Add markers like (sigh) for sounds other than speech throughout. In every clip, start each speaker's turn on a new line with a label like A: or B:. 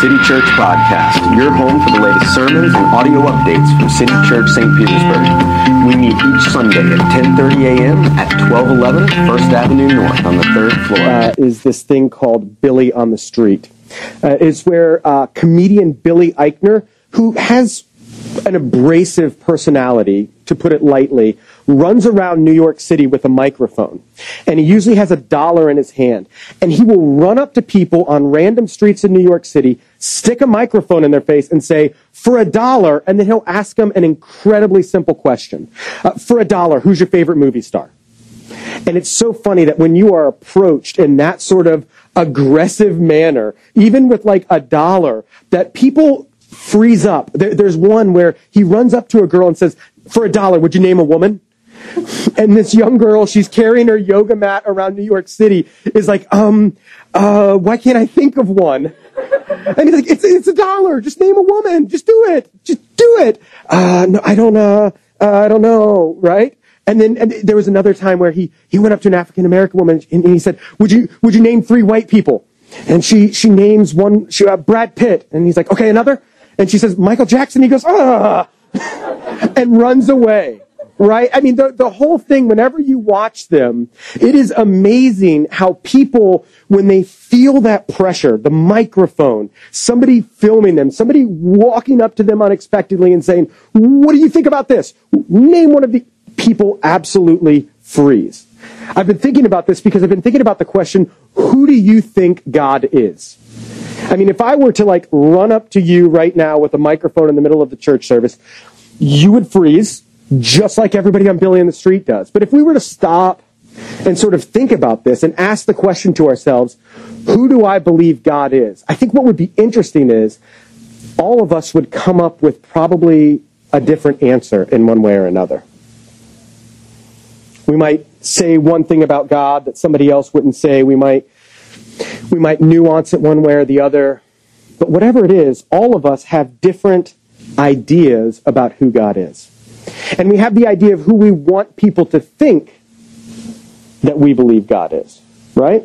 A: City Church Podcast, your home for the latest sermons and audio updates from City Church St. Petersburg. We meet each Sunday at 10:30 a.m. at 1211 First Avenue North on the third floor.
B: uh, is this thing called Billy on the Street. Uh, it's where uh, comedian Billy Eichner, who has an abrasive personality, to put it lightly, runs around New York City with a microphone. And he usually has a dollar in his hand. And he will run up to people on random streets in New York City, stick a microphone in their face, and say, for a dollar, and then he'll ask them an incredibly simple question. Uh, for a dollar, who's your favorite movie star? And it's so funny that when you are approached in that sort of aggressive manner, even with like a dollar, that people freeze up. There, there's one where he runs up to a girl and says, for a dollar, would you name a woman? (laughs) And this young girl, she's carrying her yoga mat around New York City, is like, um, uh, why can't I think of one? (laughs) And he's like, it's, it's a dollar. Just name a woman. Just do it. Just do it. Uh, no, I don't, uh, uh, I don't know. Right? And then and there was another time where he, he went up to an African American woman and, he said, would you, would you name three white people? And she, she names one, she, uh, Brad Pitt. And he's like, okay, another? And she says, Michael Jackson. He goes, ah, (laughs) and runs away. Right? I mean, the, the whole thing, whenever you watch them, it is amazing how people, when they feel that pressure, the microphone, somebody filming them, somebody walking up to them unexpectedly and saying, what do you think about this? Name one of the people absolutely freeze. I've been thinking about this because I've been thinking about the question, who do you think God is? I mean, if I were to like run up to you right now with a microphone in the middle of the church service, you would freeze, just like everybody on Billy in the Street does. But if we were to stop and sort of think about this and ask the question to ourselves, who do I believe God is? I think what would be interesting is all of us would come up with probably a different answer in one way or another. We might say one thing about God that somebody else wouldn't say. We might we might nuance it one way or the other. But whatever it is, all of us have different ideas about who God is. And we have the idea of who we want people to think that we believe God is, right?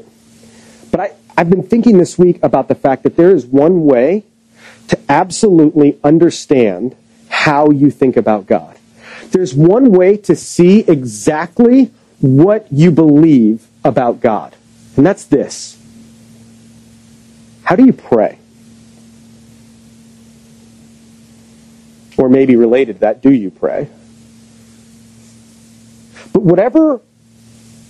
B: But I, I've been thinking this week about the fact that there is one way to absolutely understand how you think about God. There's one way to see exactly what you believe about God. And that's this. How do you pray? Or maybe related to that, do you pray? Whatever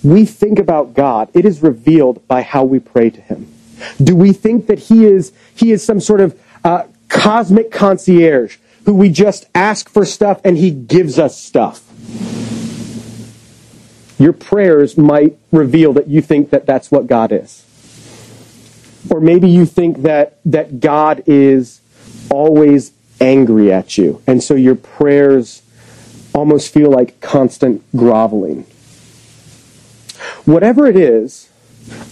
B: we think about God, it is revealed by how we pray to Him. Do we think that He is He is some sort of uh, cosmic concierge who we just ask for stuff and He gives us stuff? Your prayers might reveal that you think that that's what God is. Or maybe you think that, that God is always angry at you. And so your prayers almost feel like constant groveling. Whatever it is,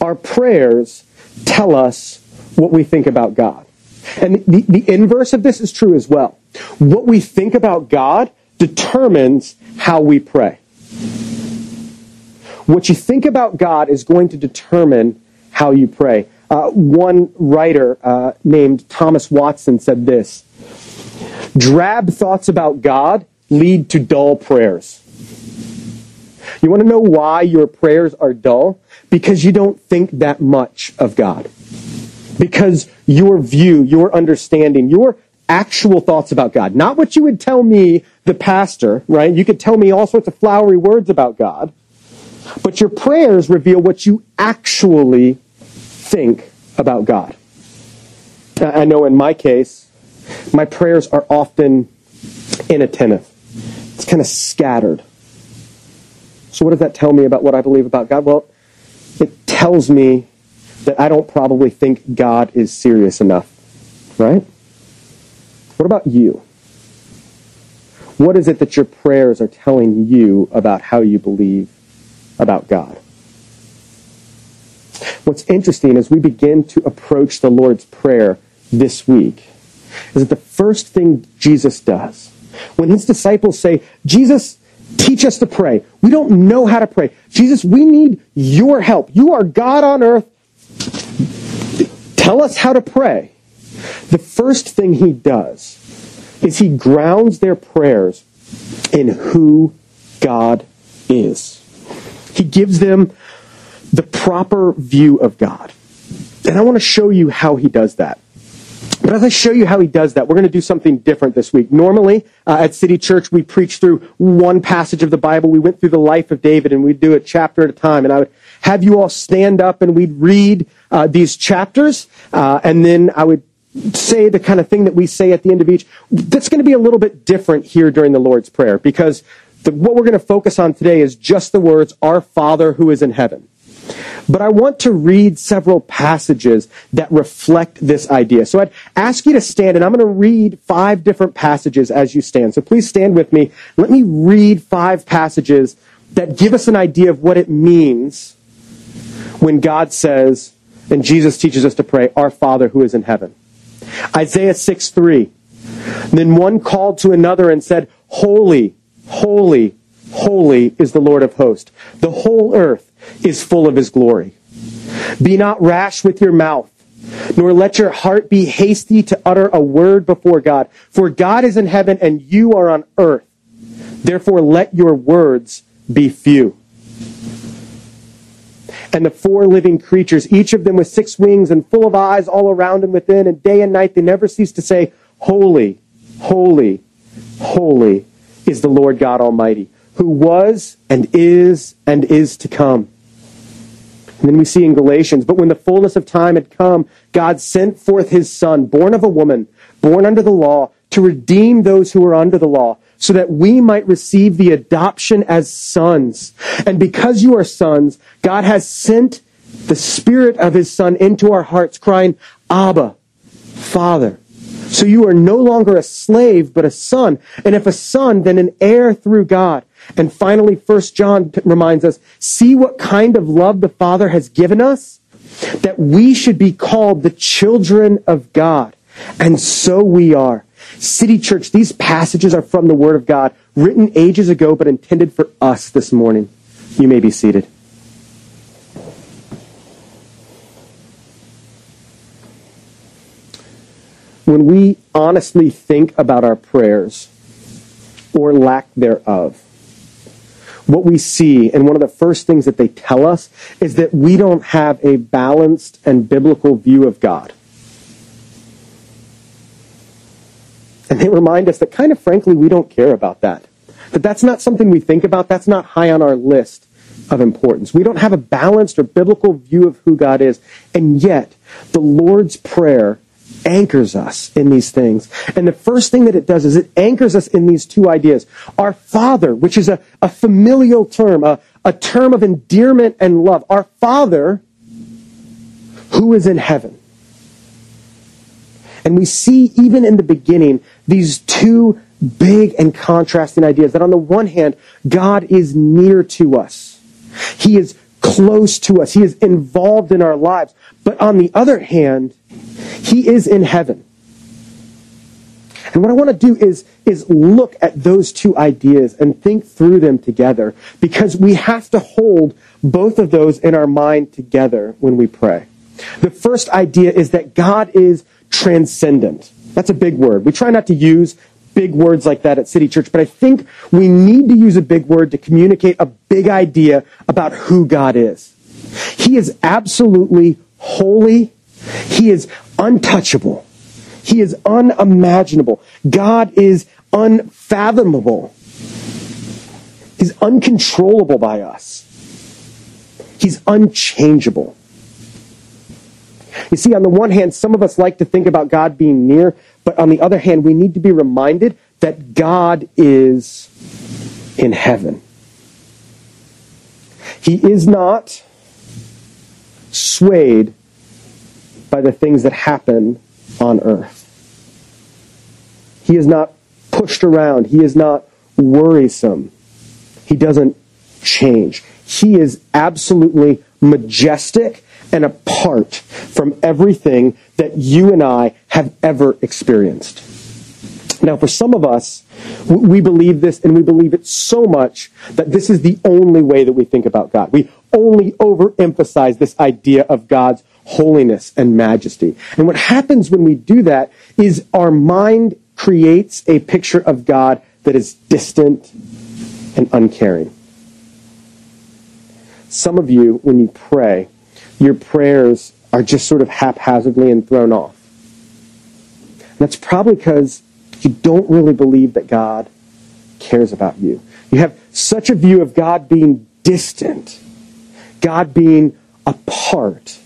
B: our prayers tell us what we think about God. And the, the inverse of this is true as well. What we think about God determines how we pray. What you think about God is going to determine how you pray. Uh, one writer uh, named Thomas Watson said this Drab thoughts about God lead to dull prayers. You want to know why your prayers are dull? Because you don't think that much of God. Because your view, your understanding, your actual thoughts about God, not what you would tell me, the pastor, right? You could tell me all sorts of flowery words about God, but your prayers reveal what you actually think about God. I know in my case, my prayers are often inattentive. It's kind of scattered. So what does that tell me about what I believe about God? Well, it tells me that I don't probably think God is serious enough, right? What about you? What is it that your prayers are telling you about how you believe about God? What's interesting as we begin to approach the Lord's Prayer this week is that the first thing Jesus does, when his disciples say, Jesus, teach us to pray. We don't know how to pray. Jesus, we need your help. You are God on earth. Tell us how to pray. the first thing he does is he grounds their prayers in who God is. He gives them the proper view of God. And I want to show you how he does that. But as I show you how he does that, we're going to do something different this week. Normally, uh, at City Church, we preach through one passage of the Bible. We went through the life of David and we'd do a chapter at a time. And I would have you all stand up and we'd read uh, these chapters. Uh, and then I would say the kind of thing that we say at the end of each. That's going to be a little bit different here during the Lord's Prayer because the, what we're going to focus on today is just the words, Our Father who is in heaven. But I want to read several passages that reflect this idea. So I'd ask you to stand, and I'm going to read five different passages as you stand. So please stand with me. Let me read five passages that give us an idea of what it means when God says, and Jesus teaches us to pray, Our Father who is in heaven. Isaiah 6 3. Then one called to another and said, Holy, holy, holy is the Lord of hosts. The whole earth is full of his glory. Be not rash with your mouth, nor let your heart be hasty to utter a word before God. For God is in heaven and you are on earth. Therefore let your words be few. And the four living creatures, each of them with six wings and full of eyes all around and within, and day and night they never cease to say, Holy, holy, holy is the Lord God Almighty, who was and is and is to come. And then we see in Galatians, but when the fullness of time had come, God sent forth his son, born of a woman, born under the law, to redeem those who were under the law, so that we might receive the adoption as sons. And because you are sons, God has sent the spirit of his son into our hearts, crying, Abba, Father. So you are no longer a slave, but a son. And if a son, then an heir through God. And finally, First John reminds us, see what kind of love the Father has given us? That we should be called the children of God. And so we are. City Church, these passages are from the Word of God, written ages ago, but intended for us this morning. You may be seated. When we honestly think about our prayers, or lack thereof, what we see, and one of the first things that they tell us, is that we don't have a balanced and biblical view of God. And they remind us that kind of frankly, we don't care about that. That that's not something we think about. That's not high on our list of importance. We don't have a balanced or biblical view of who God is. And yet, the Lord's Prayer anchors us in these things. And the first thing that it does is it anchors us in these two ideas. Our Father, which is a, a familial term, a, a term of endearment and love. Our Father, who is in heaven. And we see even in the beginning these two big and contrasting ideas that on the one hand, God is near to us. He is close to us. He is involved in our lives. But on the other hand, he is in heaven. And what I want to do is, is look at those two ideas and think through them together because we have to hold both of those in our mind together when we pray. The first idea is that God is transcendent. That's a big word. We try not to use big words like that at City Church, but I think we need to use a big word to communicate a big idea about who God is. He is absolutely holy. He is untouchable. He is unimaginable. God is unfathomable. He's uncontrollable by us. He's unchangeable. You see, on the one hand, some of us like to think about God being near, but on the other hand, we need to be reminded that God is in heaven. He is not swayed by the things that happen on earth. He is not pushed around. He is not worrisome. He doesn't change. He is absolutely majestic and apart from everything that you and I have ever experienced. Now, for some of us, we believe this and we believe it so much that this is the only way that we think about God. We only overemphasize this idea of God's holiness and majesty. And what happens when we do that is our mind creates a picture of God that is distant and uncaring. Some of you, when you pray, your prayers are just sort of haphazardly and thrown off. That's probably because you don't really believe that God cares about you. You have such a view of God being distant, God being apart,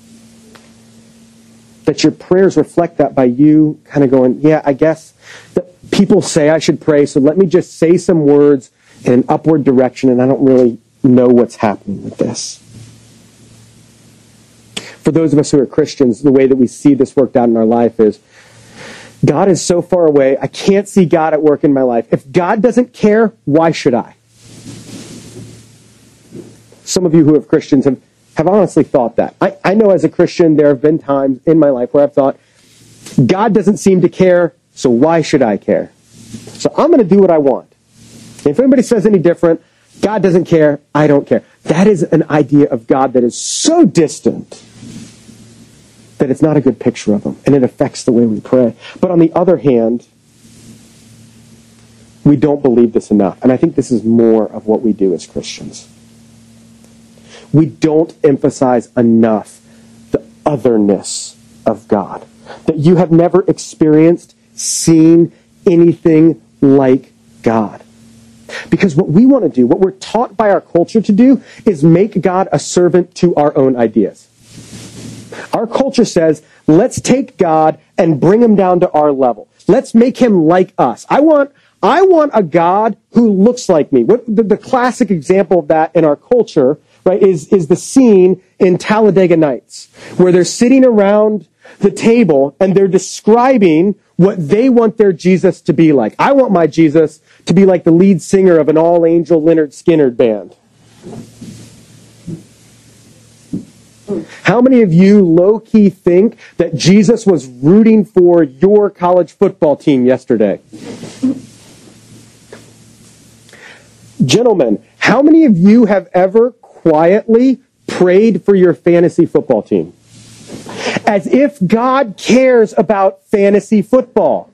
B: that your prayers reflect that by you kind of going, yeah, I guess that people say I should pray, so let me just say some words in an upward direction, and I don't really know what's happening with this. For those of us who are Christians, the way that we see this worked out in our life is God is so far away, I can't see God at work in my life. If God doesn't care, why should I? Some of you who have Christians have, have honestly thought that. I, I know as a Christian, there have been times in my life where I've thought, God doesn't seem to care, so why should I care? So I'm going to do what I want. If anybody says any different, God doesn't care, I don't care. That is an idea of God that is so distant that it's not a good picture of him, and it affects the way we pray. But on the other hand, we don't believe this enough. And I think this is more of what we do as Christians. We don't emphasize enough the otherness of God. That you have never experienced, seen anything like God. Because what we want to do, what we're taught by our culture to do, is make God a servant to our own ideas. Our culture says, let's take God and bring him down to our level. Let's make him like us. I want, I want a God who looks like me. What, the, the classic example of that in our culture, right, is, is the scene in Talladega Nights, where they're sitting around the table and they're describing what they want their Jesus to be like. I want my Jesus to be like the lead singer of an all angel Lynyrd Skynyrd band. How many of you low key think that Jesus was rooting for your college football team yesterday? Gentlemen, how many of you have ever quietly prayed for your fantasy football team? As if God cares about fantasy football.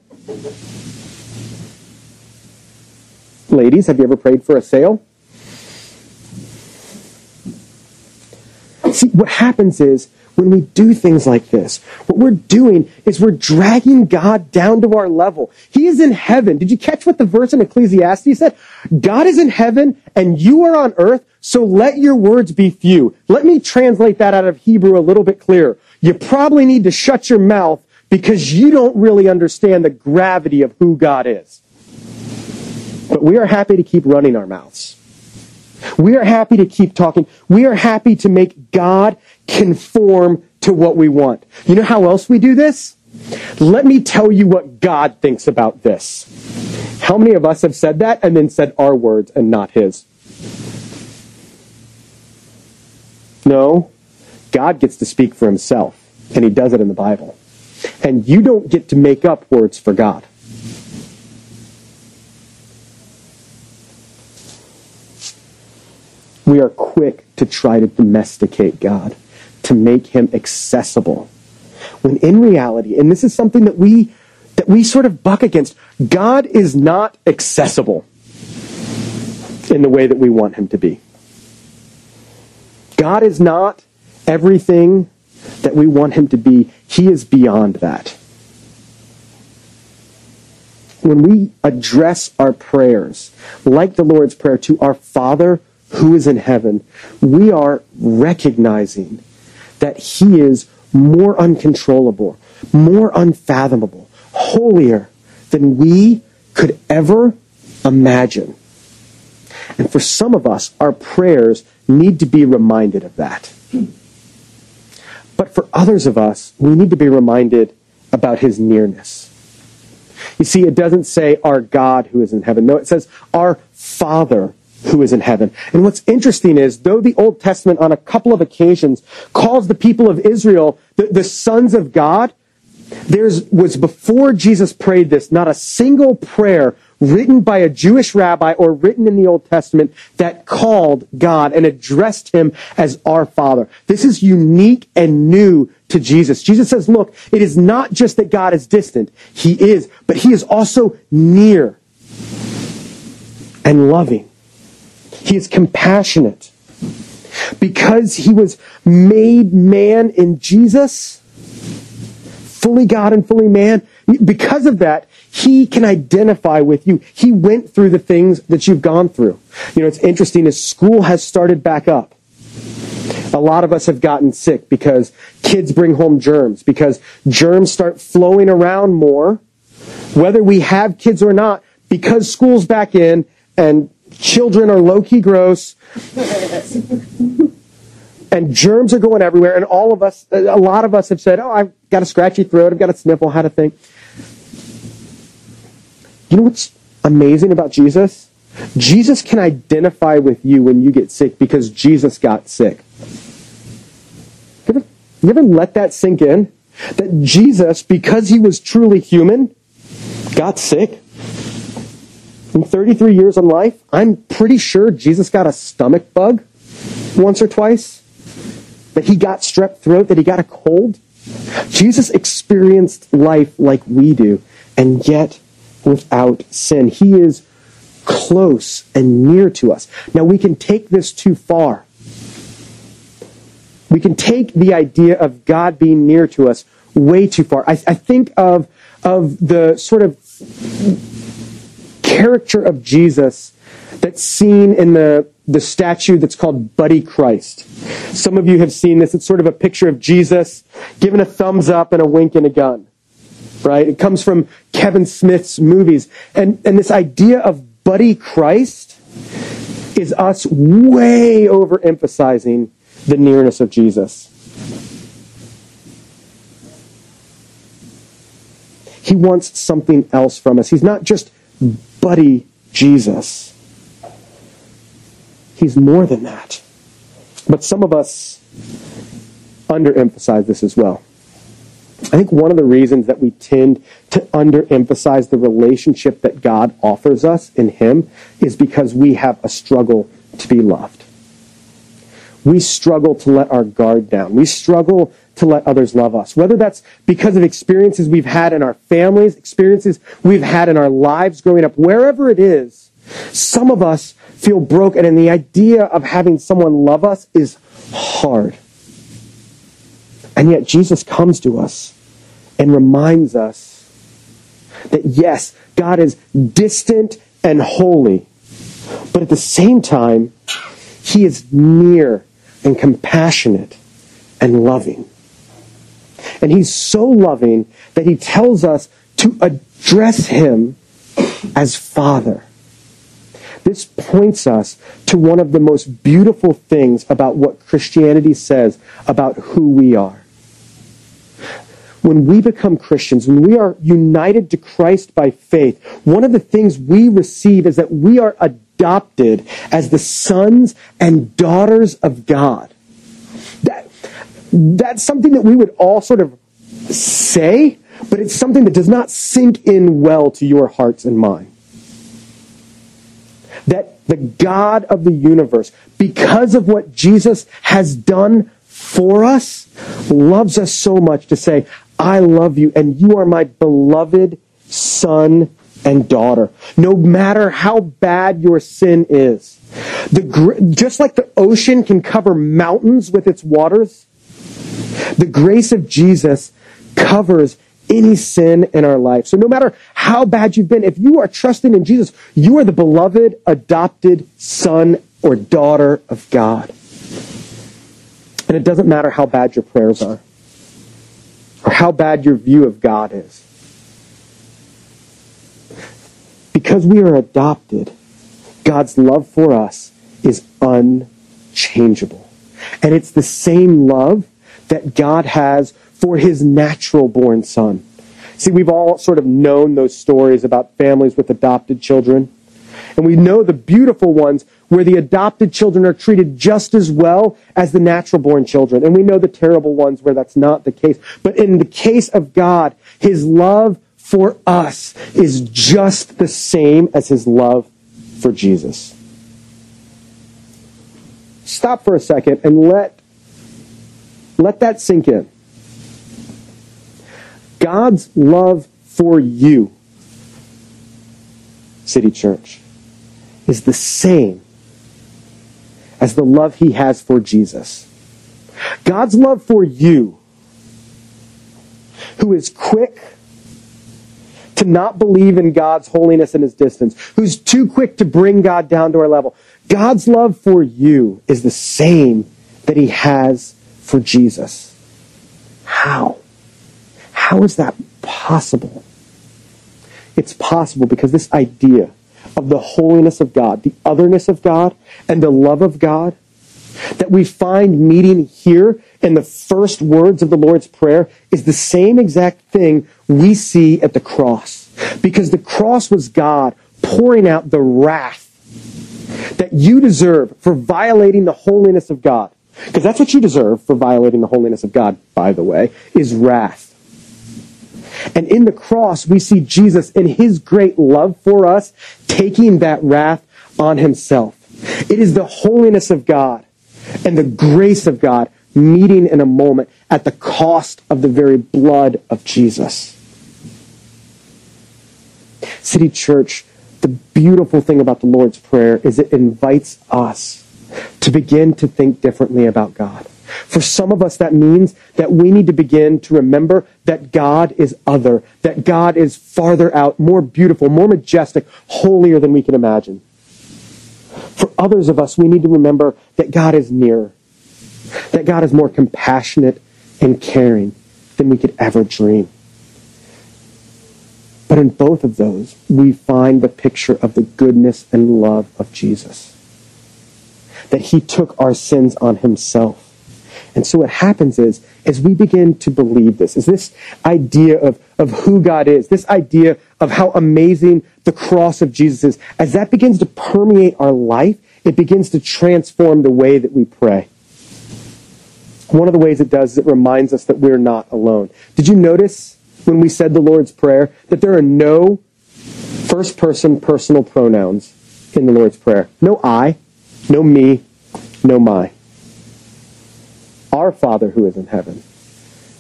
B: Ladies, have you ever prayed for a sale? See, what happens is when we do things like this, what we're doing is we're dragging God down to our level. He is in heaven. Did you catch what the verse in Ecclesiastes said? God is in heaven and you are on earth, so let your words be few. Let me translate that out of Hebrew a little bit clearer. You probably need to shut your mouth because you don't really understand the gravity of who God is. But we are happy to keep running our mouths. We are happy to keep talking. We are happy to make God conform to what we want. You know how else we do this? Let me tell you what God thinks about this. How many of us have said that and then said our words and not his? No. God gets to speak for himself, and he does it in the Bible. And you don't get to make up words for God. We are quick to try to domesticate God, to make him accessible. When in reality, and this is something that we that we sort of buck against, God is not accessible in the way that we want him to be. God is not everything that we want him to be. He is beyond that. When we address our prayers, like the Lord's Prayer, to our Father who is in heaven, we are recognizing that He is more uncontrollable, more unfathomable, holier than we could ever imagine. And for some of us, our prayers need to be reminded of that. But for others of us, we need to be reminded about His nearness. You see, it doesn't say our God who is in heaven. No, it says our Father who is in heaven. And what's interesting is, though the Old Testament on a couple of occasions calls the people of Israel the, the sons of God, there was before Jesus prayed this, not a single prayer written by a Jewish rabbi or written in the Old Testament that called God and addressed him as our Father. This is unique and new to Jesus. Jesus says, look, it is not just that God is distant. He is, but he is also near and loving. He is compassionate. Because he was made man in Jesus, fully God and fully man, because of that, he can identify with you. He went through the things that you've gone through. You know, it's interesting as school has started back up. A lot of us have gotten sick because kids bring home germs, because germs start flowing around more, whether we have kids or not, because school's back in and children are low key gross. and germs are going everywhere, and all of us, a lot of us have said, Oh, I've got a scratchy throat, I've got a sniffle, How to think. You know what's amazing about Jesus? Jesus can identify with you when you get sick because Jesus got sick. You ever, you ever let that sink in? That Jesus, because he was truly human, got sick? In 33 years of life, I'm pretty sure Jesus got a stomach bug once or twice. That he got strep throat, that he got a cold. Jesus experienced life like we do, and yet without sin. He is close and near to us. Now we can take this too far. We can take the idea of God being near to us way too far. I, I think of, of the sort of character of Jesus that's seen in the, the statue that's called Buddy Christ. Some of you have seen this. It's sort of a picture of Jesus giving a thumbs up and a wink and a gun. Right? It comes from Kevin Smith's movies. And, and this idea of Buddy Christ is us way overemphasizing the nearness of Jesus. He wants something else from us. He's not just buddy Jesus. He's more than that. But some of us underemphasize this as well. I think one of the reasons that we tend to underemphasize the relationship that God offers us in Him is because we have a struggle to be loved. We struggle to let our guard down. We struggle to let others love us. Whether that's because of experiences we've had in our families, experiences we've had in our lives growing up, wherever it is, some of us feel broken and the idea of having someone love us is hard. And yet Jesus comes to us and reminds us that yes, God is distant and holy, but at the same time, He is near and compassionate and loving. And He's so loving that He tells us to address Him as Father. This points us to one of the most beautiful things about what Christianity says about who we are when we become Christians, when we are united to Christ by faith, one of the things we receive is that we are adopted as the sons and daughters of God. That, that's something that we would all sort of say, but it's something that does not sink in well to your hearts and mind. That the God of the universe, because of what Jesus has done for us, loves us so much to say, I love you, and you are my beloved son and daughter. No matter how bad your sin is. The, just like the ocean can cover mountains with its waters, the grace of Jesus covers any sin in our life. So no matter how bad you've been, if you are trusting in Jesus, you are the beloved, adopted son or daughter of God. And it doesn't matter how bad your prayers are or how bad your view of God is. Because we are adopted, God's love for us is unchangeable. And it's the same love that God has for his natural born son. See, we've all sort of known those stories about families with adopted children. And we know the beautiful ones where the adopted children are treated just as well as the natural born children. And we know the terrible ones where that's not the case. But in the case of God, his love for us is just the same as his love for Jesus. Stop for a second and let, let that sink in. God's love for you, City Church, is the same as the love he has for Jesus. God's love for you, who is quick to not believe in God's holiness and his distance, who's too quick to bring God down to our level. God's love for you is the same that he has for Jesus. How? How is that possible? It's possible because this idea of the holiness of God, the otherness of God, and the love of God that we find meeting here in the first words of the Lord's Prayer is the same exact thing we see at the cross. Because the cross was God pouring out the wrath that you deserve for violating the holiness of God. Because that's what you deserve for violating the holiness of God, by the way, is wrath. And in the cross, we see Jesus in his great love for us taking that wrath on himself. It is the holiness of God and the grace of God meeting in a moment at the cost of the very blood of Jesus. City Church, the beautiful thing about the Lord's Prayer is it invites us to begin to think differently about God. For some of us, that means that we need to begin to remember that God is other, that God is farther out, more beautiful, more majestic, holier than we can imagine. For others of us, we need to remember that God is nearer, that God is more compassionate and caring than we could ever dream. But in both of those, we find the picture of the goodness and love of Jesus. That he took our sins on himself. And so what happens is, as we begin to believe this, is this idea of, of who God is, this idea of how amazing the cross of Jesus is, as that begins to permeate our life, it begins to transform the way that we pray. One of the ways it does is it reminds us that we're not alone. Did you notice when we said the Lord's Prayer that there are no first person personal pronouns in the Lord's Prayer? No I, no me, no my. Our Father who is in heaven.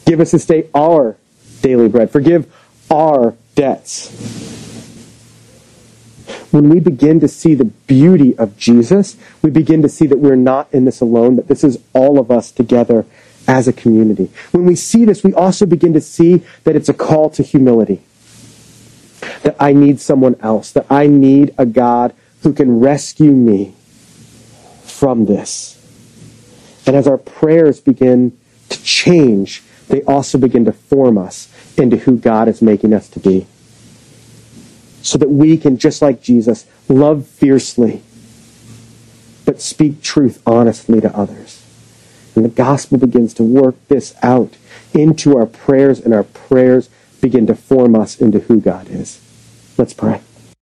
B: Give us this day our daily bread. Forgive our debts. When we begin to see the beauty of Jesus, we begin to see that we're not in this alone, that this is all of us together as a community. When we see this, we also begin to see that it's a call to humility. That I need someone else, that I need a God who can rescue me from this. And as our prayers begin to change, they also begin to form us into who God is making us to be. So that we can, just like Jesus, love fiercely, but speak truth honestly to others. And the gospel begins to work this out into our prayers, and our prayers begin to form us into who God is. Let's pray.